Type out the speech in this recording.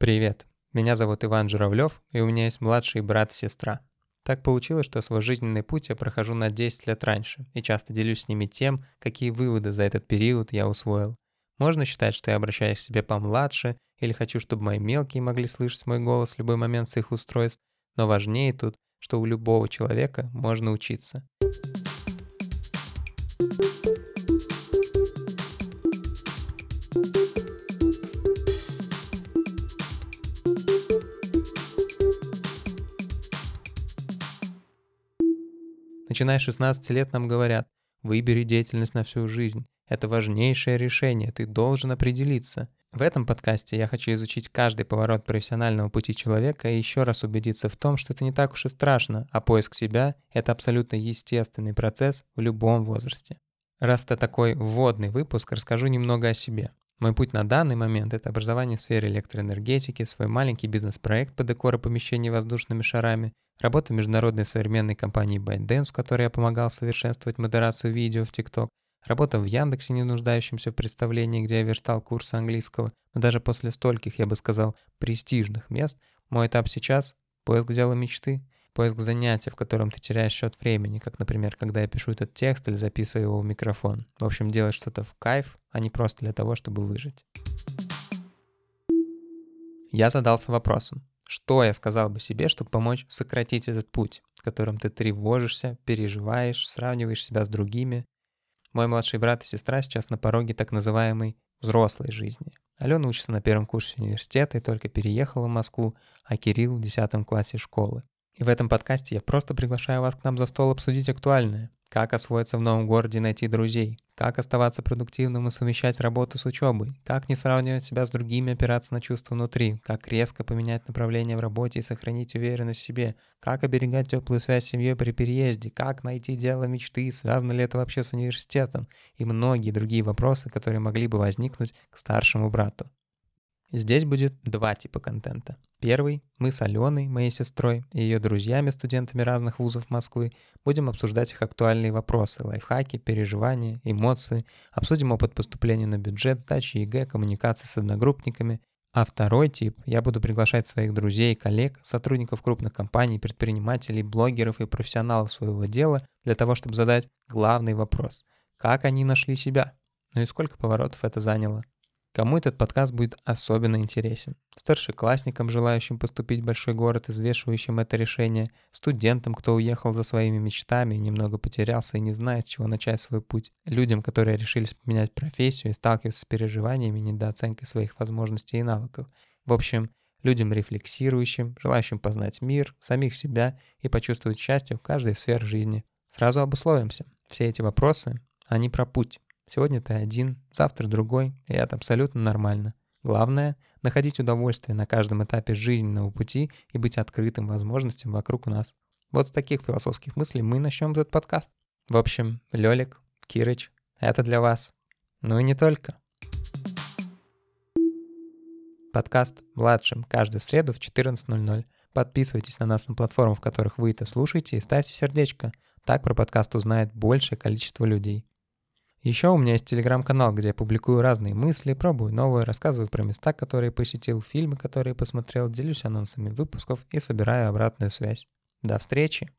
Привет, меня зовут Иван Журавлев, и у меня есть младший брат и сестра. Так получилось, что свой жизненный путь я прохожу на 10 лет раньше, и часто делюсь с ними тем, какие выводы за этот период я усвоил. Можно считать, что я обращаюсь к себе помладше, или хочу, чтобы мои мелкие могли слышать мой голос в любой момент с их устройств, но важнее тут, что у любого человека можно учиться. Начиная с 16 лет нам говорят, выбери деятельность на всю жизнь. Это важнейшее решение, ты должен определиться. В этом подкасте я хочу изучить каждый поворот профессионального пути человека и еще раз убедиться в том, что это не так уж и страшно, а поиск себя — это абсолютно естественный процесс в любом возрасте. Раз это такой вводный выпуск, расскажу немного о себе. Мой путь на данный момент — это образование в сфере электроэнергетики, свой маленький бизнес-проект по декору помещений воздушными шарами, работа в международной современной компании ByteDance, в которой я помогал совершенствовать модерацию видео в TikTok, работа в Яндексе, не нуждающемся в представлении, где я верстал курсы английского, но даже после стольких, я бы сказал, престижных мест, мой этап сейчас — поиск дела мечты — поиск занятия, в котором ты теряешь счет времени, как, например, когда я пишу этот текст или записываю его в микрофон. В общем, делать что-то в кайф, а не просто для того, чтобы выжить. Я задался вопросом, что я сказал бы себе, чтобы помочь сократить этот путь, в котором ты тревожишься, переживаешь, сравниваешь себя с другими. Мой младший брат и сестра сейчас на пороге так называемой взрослой жизни. Алена учится на первом курсе университета и только переехала в Москву, а Кирилл в 10 классе школы. И в этом подкасте я просто приглашаю вас к нам за стол обсудить актуальное. Как освоиться в новом городе и найти друзей? Как оставаться продуктивным и совмещать работу с учебой? Как не сравнивать себя с другими, опираться на чувства внутри? Как резко поменять направление в работе и сохранить уверенность в себе? Как оберегать теплую связь с семьей при переезде? Как найти дело мечты? Связано ли это вообще с университетом? И многие другие вопросы, которые могли бы возникнуть к старшему брату. Здесь будет два типа контента. Первый – мы с Аленой, моей сестрой, и ее друзьями, студентами разных вузов Москвы, будем обсуждать их актуальные вопросы, лайфхаки, переживания, эмоции, обсудим опыт поступления на бюджет, сдачи ЕГЭ, коммуникации с одногруппниками. А второй тип – я буду приглашать своих друзей, коллег, сотрудников крупных компаний, предпринимателей, блогеров и профессионалов своего дела для того, чтобы задать главный вопрос – как они нашли себя? Ну и сколько поворотов это заняло? Кому этот подкаст будет особенно интересен? Старшеклассникам, желающим поступить в большой город, извешивающим это решение, студентам, кто уехал за своими мечтами и немного потерялся и не знает, с чего начать свой путь, людям, которые решились поменять профессию и сталкиваются с переживаниями недооценкой своих возможностей и навыков. В общем, людям рефлексирующим, желающим познать мир, самих себя и почувствовать счастье в каждой сфере жизни. Сразу обусловимся. Все эти вопросы, они про путь. Сегодня ты один, завтра другой, и это абсолютно нормально. Главное — находить удовольствие на каждом этапе жизненного пути и быть открытым возможностям вокруг нас. Вот с таких философских мыслей мы начнем этот подкаст. В общем, Лёлик, Кирыч, это для вас. Ну и не только. Подкаст «Младшим» каждую среду в 14.00. Подписывайтесь на нас на платформах, в которых вы это слушаете, и ставьте сердечко. Так про подкаст узнает большее количество людей. Еще у меня есть телеграм-канал, где я публикую разные мысли, пробую новые, рассказываю про места, которые посетил, фильмы, которые посмотрел, делюсь анонсами выпусков и собираю обратную связь. До встречи!